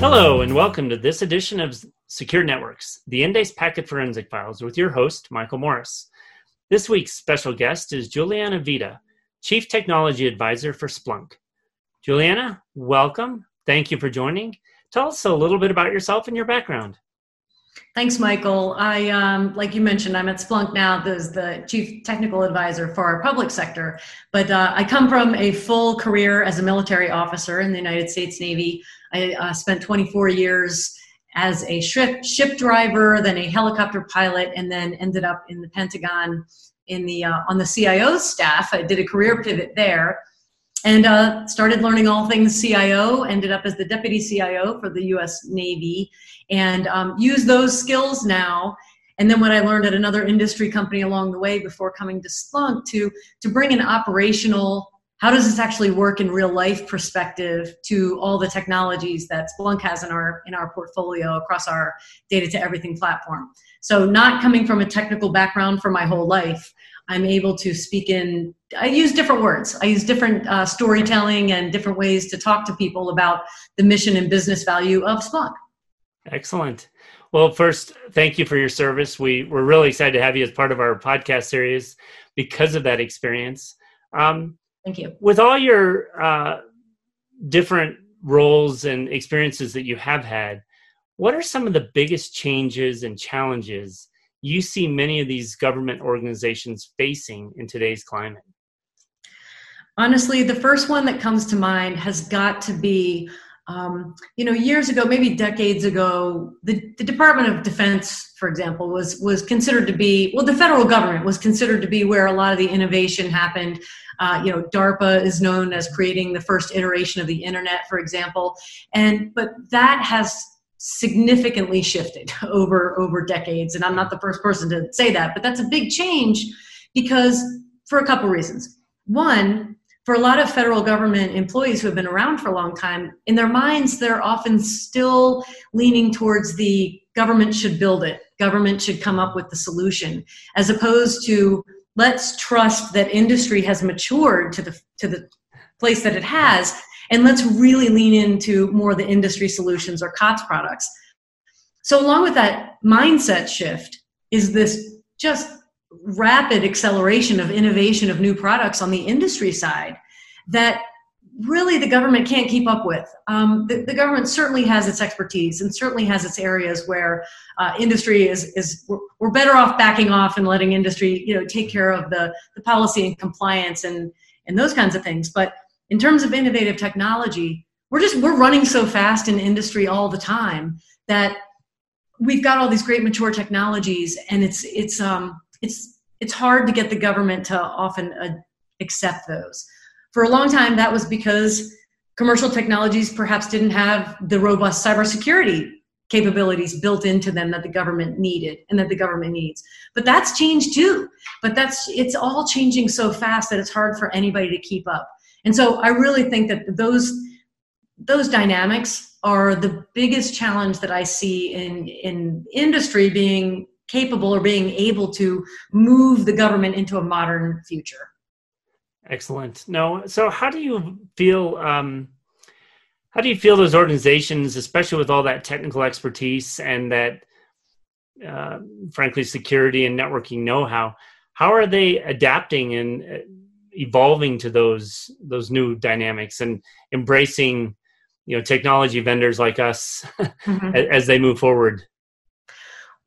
Hello, and welcome to this edition of Secure Networks, the Endace Packet Forensic Files, with your host, Michael Morris. This week's special guest is Juliana Vida, Chief Technology Advisor for Splunk. Juliana, welcome. Thank you for joining. Tell us a little bit about yourself and your background. Thanks, Michael. I, um, like you mentioned, I'm at Splunk now as the chief technical advisor for our public sector. But uh, I come from a full career as a military officer in the United States Navy. I uh, spent 24 years as a ship ship driver, then a helicopter pilot, and then ended up in the Pentagon in the uh, on the CIO staff. I did a career pivot there and uh, started learning all things CIO. Ended up as the deputy CIO for the U.S. Navy, and um, use those skills now. And then what I learned at another industry company along the way before coming to Splunk to to bring an operational how does this actually work in real life perspective to all the technologies that Splunk has in our in our portfolio across our data to everything platform. So not coming from a technical background for my whole life, I'm able to speak in, I use different words. I use different uh, storytelling and different ways to talk to people about the mission and business value of Splunk. Excellent. Well, first, thank you for your service. We, we're really excited to have you as part of our podcast series because of that experience. Um, thank you. With all your uh, different roles and experiences that you have had, what are some of the biggest changes and challenges you see many of these government organizations facing in today's climate? Honestly, the first one that comes to mind has got to be um, you know, years ago, maybe decades ago, the, the Department of Defense, for example, was was considered to be well, the federal government was considered to be where a lot of the innovation happened. Uh, you know, DARPA is known as creating the first iteration of the internet, for example, and but that has significantly shifted over over decades. And i'm not the first person to say that but that's a big change because for a couple reasons. One for a lot of federal government employees who have been around for a long time in their minds they're often still leaning towards the government should build it government should come up with the solution as opposed to let's trust that industry has matured to the to the place that it has and let's really lean into more of the industry solutions or COTS products. So, along with that mindset shift, is this just rapid acceleration of innovation of new products on the industry side that really the government can't keep up with. Um, the, the, government certainly has its expertise and certainly has its areas where uh, industry is, is we're, we're, better off backing off and letting industry you know take care of the, the policy and compliance and, and those kinds of things. But in terms of innovative technology we're just we're running so fast in industry all the time that we've got all these great mature technologies and it's it's um it's it's hard to get the government to often uh, accept those. For a long time that was because commercial technologies perhaps didn't have the robust cybersecurity capabilities built into them that the government needed and that the government needs. But that's changed too. But that's it's all changing so fast that it's hard for anybody to keep up and so I really think that those those dynamics are the biggest challenge that I see in in industry being capable or being able to move the government into a modern future. Excellent. No, so how do you feel? Um, how do you feel those organizations, especially with all that technical expertise and that, uh, frankly, security and networking know-how? How are they adapting and evolving to those those new dynamics and embracing you know technology vendors like us mm-hmm. as they move forward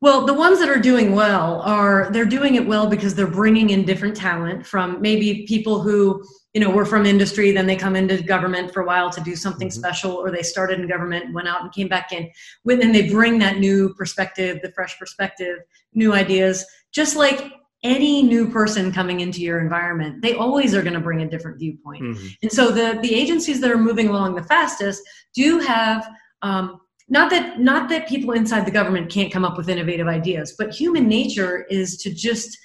well the ones that are doing well are they're doing it well because they're bringing in different talent from maybe people who you know were from industry then they come into government for a while to do something mm-hmm. special or they started in government went out and came back in with and they bring that new perspective the fresh perspective new ideas just like any new person coming into your environment they always are going to bring a different viewpoint. Mm-hmm. and so the the agencies that are moving along the fastest do have um, not that not that people inside the government can't come up with innovative ideas but human nature is to just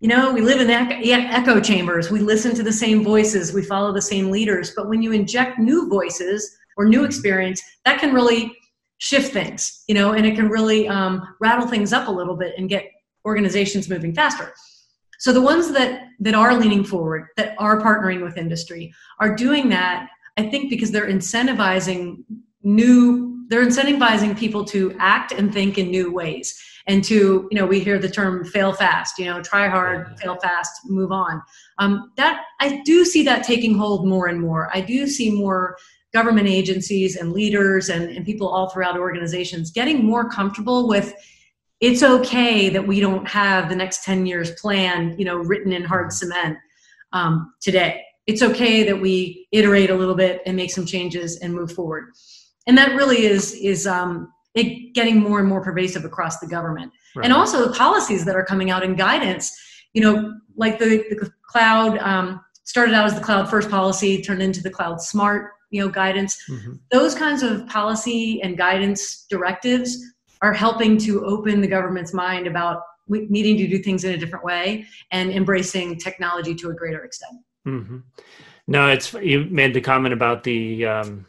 you know we live in echo chambers. We listen to the same voices. We follow the same leaders. But when you inject new voices or new experience that can really shift things you know and it can really um, rattle things up a little bit and get organizations moving faster. So the ones that that are leaning forward, that are partnering with industry, are doing that. I think because they're incentivizing new they're incentivizing people to act and think in new ways and to you know we hear the term fail fast you know try hard fail fast move on um, that i do see that taking hold more and more i do see more government agencies and leaders and, and people all throughout organizations getting more comfortable with it's okay that we don't have the next 10 years plan you know written in hard cement um, today it's okay that we iterate a little bit and make some changes and move forward and that really is is um, it getting more and more pervasive across the government right. and also the policies that are coming out in guidance you know like the, the cloud um, started out as the cloud first policy turned into the cloud smart you know guidance mm-hmm. those kinds of policy and guidance directives are helping to open the government's mind about needing to do things in a different way and embracing technology to a greater extent mm-hmm. no it's you made the comment about the um,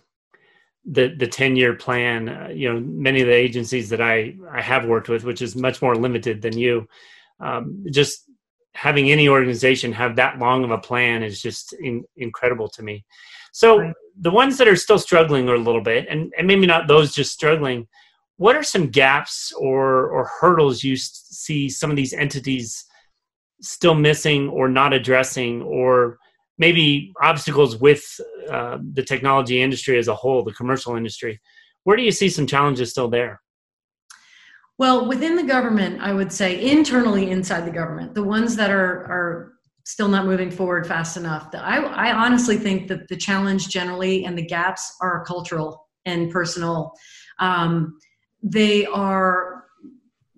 the the 10 year plan uh, you know many of the agencies that i i have worked with which is much more limited than you um, just having any organization have that long of a plan is just in, incredible to me so right. the ones that are still struggling a little bit, and, and maybe not those just struggling, what are some gaps or or hurdles you see some of these entities still missing or not addressing, or maybe obstacles with uh, the technology industry as a whole, the commercial industry? Where do you see some challenges still there? Well, within the government, I would say internally inside the government, the ones that are are still not moving forward fast enough. I, I honestly think that the challenge generally and the gaps are cultural and personal. Um, they are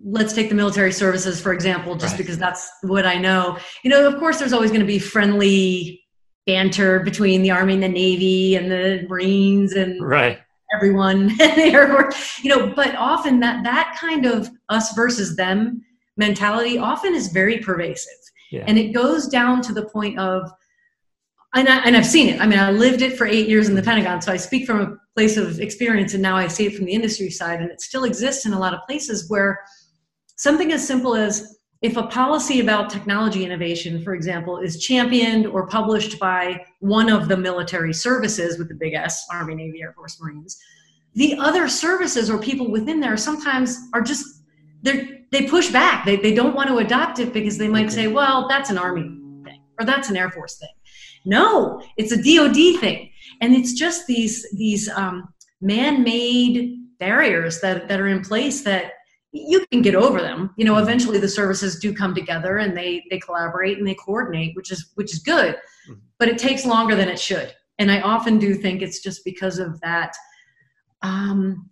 let's take the military services for example just right. because that's what i know you know of course there's always going to be friendly banter between the army and the navy and the marines and right everyone and the air force you know but often that that kind of us versus them mentality often is very pervasive yeah. And it goes down to the point of, and, I, and I've seen it. I mean, I lived it for eight years in the mm-hmm. Pentagon, so I speak from a place of experience, and now I see it from the industry side, and it still exists in a lot of places where something as simple as if a policy about technology innovation, for example, is championed or published by one of the military services with the big S, Army, Navy, Air Force, Marines, the other services or people within there sometimes are just they're they push back. They, they don't want to adopt it because they might say, well, that's an Army thing or that's an Air Force thing. No, it's a DoD thing. And it's just these, these um, man made barriers that, that are in place that you can get over them. You know, eventually the services do come together and they, they collaborate and they coordinate, which is, which is good. Mm-hmm. But it takes longer than it should. And I often do think it's just because of that um,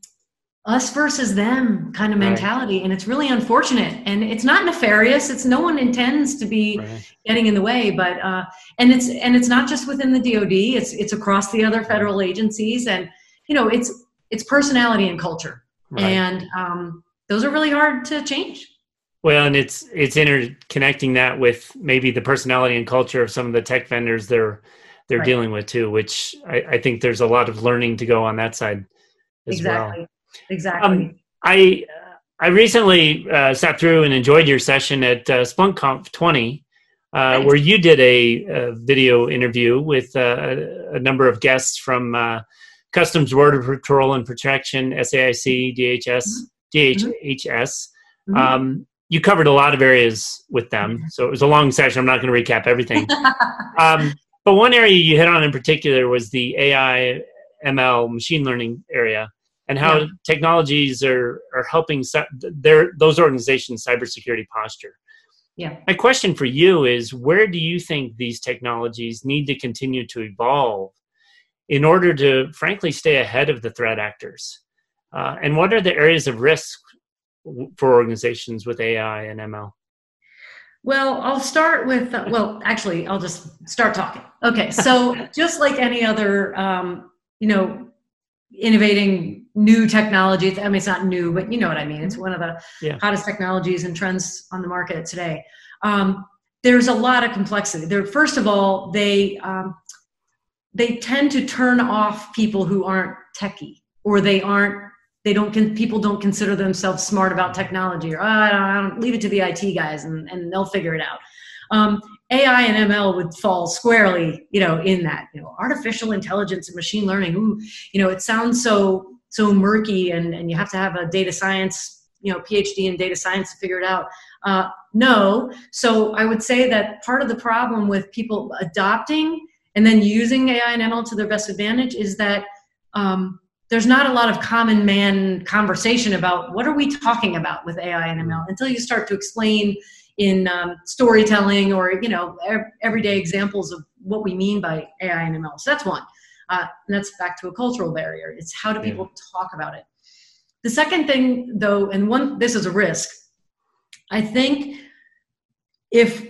us versus them kind of mentality. Right. and it's really unfortunate. And it's not nefarious. It's no one intends to be right. getting in the way but uh and it's and it's not just within the dod it's it's across the other federal agencies. And you know it's it's personality and culture. Right. and um those are really hard to change. Well and it's it's interconnecting that with maybe the personality and culture of some of the tech vendors they're they're dealing with too which I, I think there's a lot of learning to go on that side as exactly. well Exactly. Um, I I recently uh, sat through and enjoyed your session at uh, SplunkConf 20, uh, right. where you did a, a video interview with uh, a, number of guests from uh, Customs Border Patrol and Protection, SAIC, DHS, mm-hmm. DHHS. Mm-hmm. Um, you covered a lot of areas with them, mm-hmm. so it was a long session. I'm not going to recap everything. um, but one area you hit on in particular was the AI, ML, machine learning area and how yeah. technologies are are helping their those organizations cybersecurity posture. Yeah. My question for you is where do you think these technologies need to continue to evolve in order to frankly stay ahead of the threat actors? Uh, and what are the areas of risk for organizations with AI and ML? Well, I'll start with, uh, well, actually, I'll just start talking. Okay, so just like any other, um, you know, innovating new technology. I mean, it's not new, but you know what I mean. It's mm-hmm. one of the yeah. hottest technologies and trends on the market today. Um, there's a lot of complexity. There, first of all, they um, they tend to turn off people who aren't techie or they aren't they don't people don't consider themselves smart about technology or oh, I, don't, I don't leave it to the IT guys and, and they'll figure it out. Um, AI and ML would fall squarely, you know, in that. You know, artificial intelligence and machine learning. Ooh, you know, it sounds so so murky and, and you have to have a data science you know phd in data science to figure it out. Uh, no. So i would say that part of the problem with people adopting and then using ai and ml to their best advantage is that um, there's not a lot of common man conversation about what are we talking about with ai and ml until you start to explain in um, storytelling or you know everyday examples of what we mean by ai and ml so that's one uh, and that's back to a cultural barrier it's how do people yeah. talk about it the second thing though and one this is a risk i think if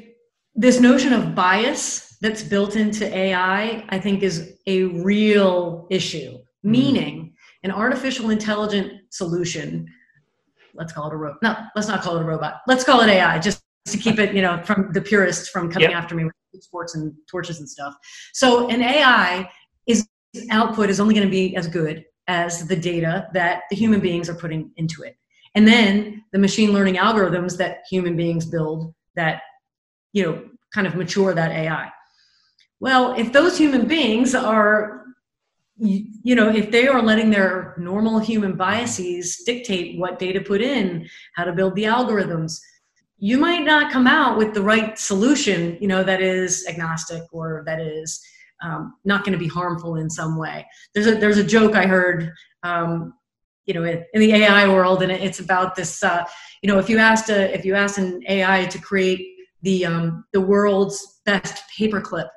this notion of bias that's built into ai i think is a real issue mm. meaning an artificial intelligent solution let's call it a robot no let's not call it a robot let's call it ai just to keep it you know from the purists from coming yep. after me with sports and torches and stuff so an ai output is only going to be as good as the data that the human beings are putting into it. And then the machine learning algorithms that human beings build that you know kind of mature that ai well if those human beings are you, know if they are letting their normal human biases dictate what data put in how to build the algorithms you might not come out with the right solution you know that is agnostic or that is um, not going to be harmful in some way there's a there's a joke i heard um, you know in, in, the ai world and it's about this uh, you know if you asked a if you asked an ai to create the um, the world's best paperclip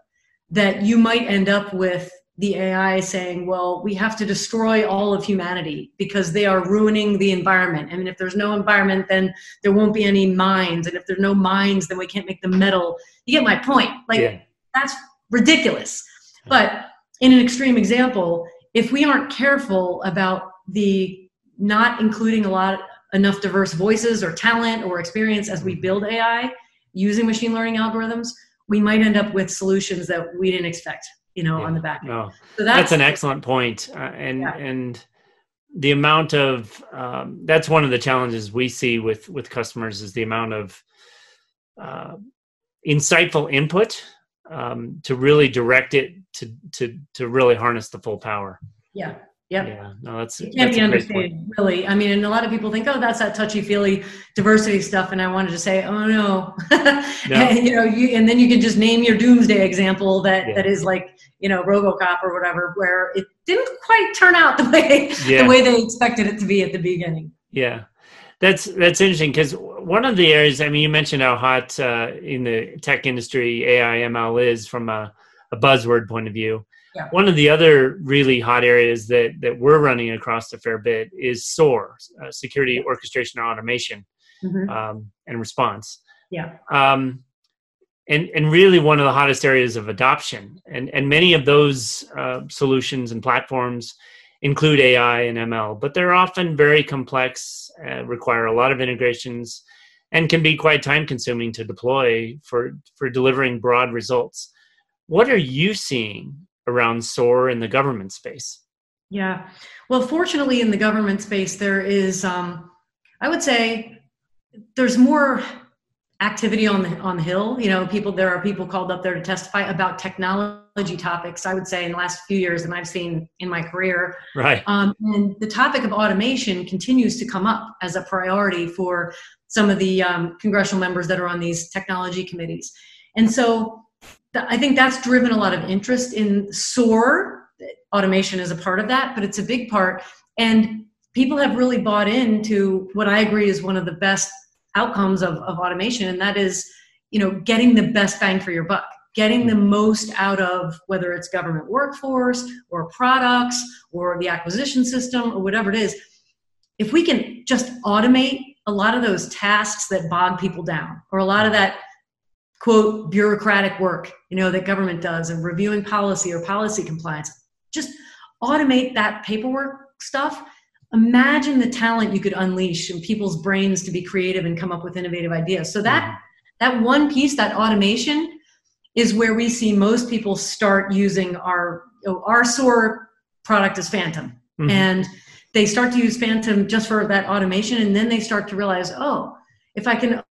that you might end up with the AI saying, well, we have to destroy all of humanity because they are ruining the environment. I mean, if there's no environment, then there won't be any mines. And if there's no mines, then we can't make the metal. You get my point. Like, yeah. that's ridiculous. But in an extreme example, if we aren't careful about the not including a lot enough diverse voices or talent or experience as we build AI using machine learning algorithms, we might end up with solutions that we didn't expect you know, yeah. on the back end. No, so that's, that's an excellent point. Uh, and, yeah. and the amount of, um, that's one of the challenges we see with, with customers is the amount of uh, insightful input um, to really direct it to, to, to really harness the full power. Yeah. Yep. Yeah, no, that's it can't that's be understated, really. I mean, and a lot of people think, oh, that's that touchy feely diversity stuff, and I wanted to say, oh no, no. and, you know, you and then you can just name your doomsday example that yeah. that is like you know RoboCop or whatever, where it didn't quite turn out the way yeah. the way they expected it to be at the beginning. Yeah, that's that's interesting because one of the areas, I mean, you mentioned how hot uh, in the tech industry AI ML is from a, a buzzword point of view yeah. One of the other really hot areas that, that we're running across a fair bit is SOAR, uh, Security Orchestration and Automation mm-hmm. um, and Response. Yeah. Um, and, and really one of the hottest areas of adoption. And, and many of those uh, solutions and platforms include AI and ML, but they're often very complex, uh, require a lot of integrations, and can be quite time consuming to deploy for, for delivering broad results. What are you seeing around SOAR in the government space? Yeah. Well, fortunately, in the government space, there is, um, I would say, there's more activity on the on the hill. You know, people there are people called up there to testify about technology topics. I would say in the last few years, and I've seen in my career. Right. Um, and the topic of automation continues to come up as a priority for some of the um, congressional members that are on these technology committees. And so I think that's driven a lot of interest in SOAR. Automation is a part of that, but it's a big part. And people have really bought into what I agree is one of the best outcomes of, of automation, and that is, you know, getting the best bang for your buck, getting the most out of whether it's government workforce or products or the acquisition system or whatever it is. If we can just automate a lot of those tasks that bog people down, or a lot of that quote bureaucratic work you know that government does and reviewing policy or policy compliance just automate that paperwork stuff imagine the talent you could unleash in people's brains to be creative and come up with innovative ideas so that that one piece that automation is where we see most people start using our our SOAR product is phantom mm-hmm. and they start to use phantom just for that automation and then they start to realize oh if i can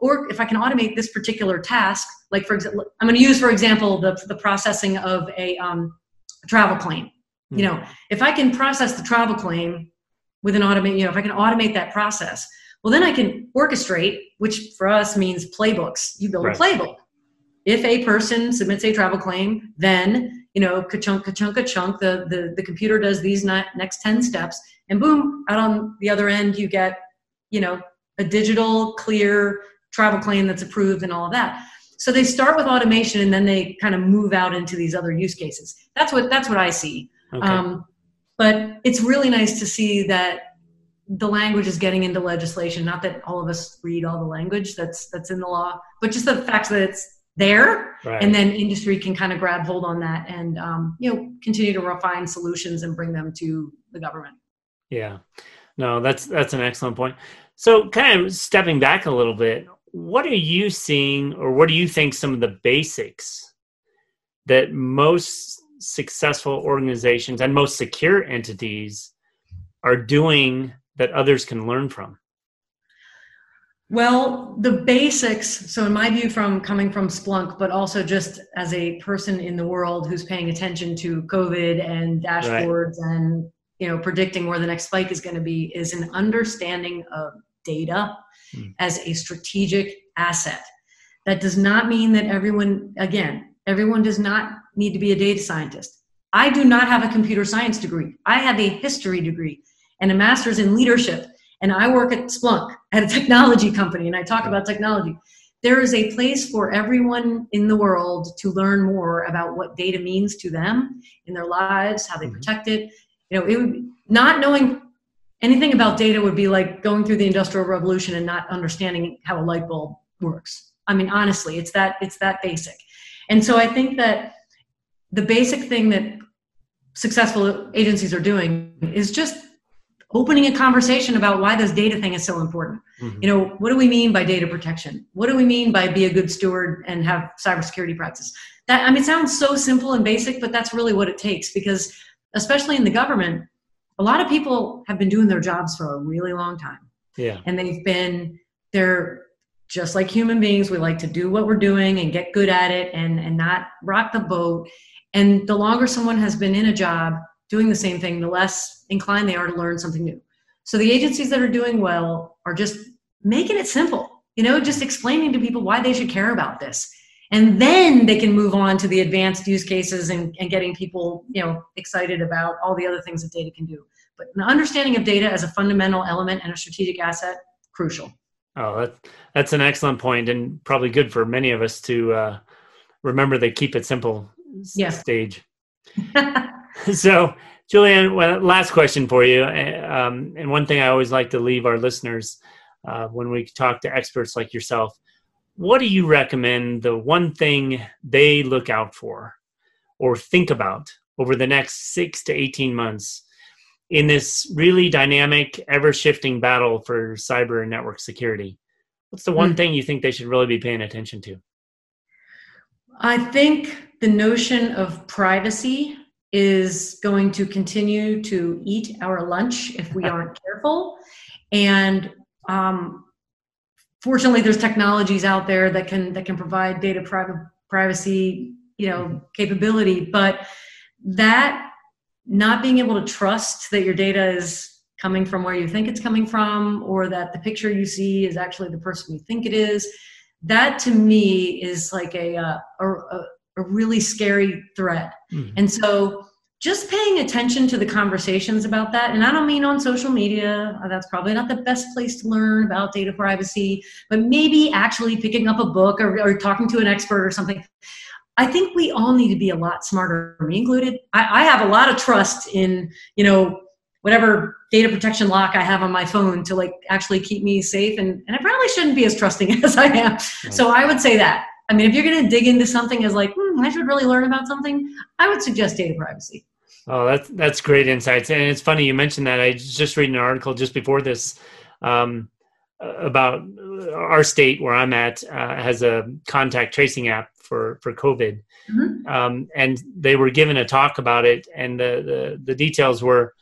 or if I can automate this particular task, like for example, I'm going to use for example the the processing of a, um, travel claim. Mm. You know, if I can process the travel claim with an automate, you know, if I can automate that process, well, then I can orchestrate, which for us means playbooks. You build right. a playbook. If a person submits a travel claim, then you know, ka-chunk, ka-chunk, ka-chunk, the, the, the computer does these next 10 steps, and boom, out on the other end, you get, you know, a digital, clear travel claim that's approved and all of that. So they start with automation and then they kind of move out into these other use cases. That's what that's what I see. Okay. Um, but it's really nice to see that the language is getting into legislation. Not that all of us read all the language that's that's in the law, but just the fact that it's there, right. and then industry can kind of grab hold on that and um, you know continue to refine solutions and bring them to the government. Yeah, no, that's that's an excellent point. So, kind of stepping back a little bit, what are you seeing, or what do you think some of the basics that most successful organizations and most secure entities are doing that others can learn from? Well, the basics. So, in my view, from coming from Splunk, but also just as a person in the world who's paying attention to COVID and dashboards right. and you know predicting where the next spike is going to be, is an understanding of data hmm. as a strategic asset. That does not mean that everyone, again, everyone does not need to be a data scientist. I do not have a computer science degree. I have a history degree and a master's in leadership. And I work at Splunk at a technology company and I talk about technology. There is a place for everyone in the world to learn more about what data means to them in their lives, how they mm-hmm. protect it. You know, it would not knowing anything about data would be like going through the industrial revolution and not understanding how a light bulb works. I mean, honestly, it's that it's that basic. And so I think that the basic thing that successful agencies are doing is just opening a conversation about why this data thing is so important. Mm-hmm. You know, what do we mean by data protection? What do we mean by be a good steward and have cybersecurity practices? That I mean, it sounds so simple and basic, but that's really what it takes because, especially in the government, a lot of people have been doing their jobs for a really long time. Yeah, and they've been they're just like human beings. We like to do what we're doing and get good at it and and not rock the boat. And the longer someone has been in a job, doing the same thing, the less inclined they are to learn something new. So the agencies that are doing well are just making it simple, you know, just explaining to people why they should care about this. And then they can move on to the advanced use cases and, and getting people, you know, excited about all the other things that data can do. But an understanding of data as a fundamental element and a strategic asset, crucial. Oh, that, that's an excellent point and probably good for many of us to uh, remember the keep it simple yeah. stage. so, Julianne, well, last question for you. Uh, um, and one thing I always like to leave our listeners uh, when we talk to experts like yourself what do you recommend the one thing they look out for or think about over the next six to 18 months in this really dynamic, ever shifting battle for cyber and network security? What's the one mm-hmm. thing you think they should really be paying attention to? I think the notion of privacy is going to continue to eat our lunch if we aren't careful. And um, fortunately, there's technologies out there that can that can provide data pri- privacy, you know, mm-hmm. capability. But that not being able to trust that your data is coming from where you think it's coming from, or that the picture you see is actually the person you think it is, that to me is like a uh, a, a, a really scary threat. Mm-hmm. And so just paying attention to the conversations about that and i don't mean on social media uh, that's probably not the best place to learn about data privacy but maybe actually picking up a book or, or talking to an expert or something i think we all need to be a lot smarter me included I, I have a lot of trust in you know whatever data protection lock I have on my phone to like actually keep me safe. And, and I probably shouldn't be as trusting as I am. So I would say that. I mean, if you're going to dig into something as like, hmm, I should really learn about something, I would suggest data privacy. Oh, that's that's great insights, and it's funny you mentioned that. I just read an article just before this um, about our state where I'm at uh, has a contact tracing app for for COVID, mm-hmm. um, and they were given a talk about it, and the, the the details were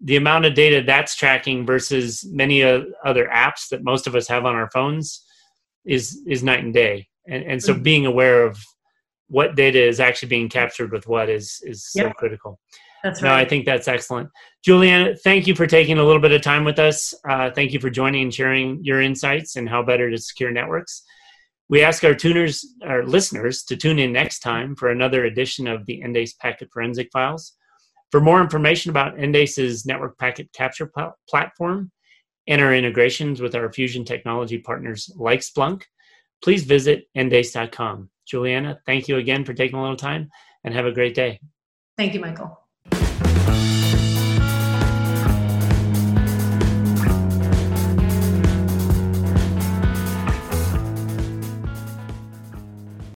the amount of data that's tracking versus many uh, other apps that most of us have on our phones is is night and day and, and so mm-hmm. being aware of what data is actually being captured with what is is yep. so critical That's right. No, I think that's excellent. Juliana, thank you for taking a little bit of time with us. Uh, thank you for joining and sharing your insights and how better to secure networks. We ask our tuners, our listeners, to tune in next time for another edition of the Endace Packet Forensic Files. For more information about Endace's network packet capture pl- platform and our integrations with our fusion technology partners like Splunk, please visit endace.com. Juliana, thank you again for taking a little time and have a great day. Thank you, Michael.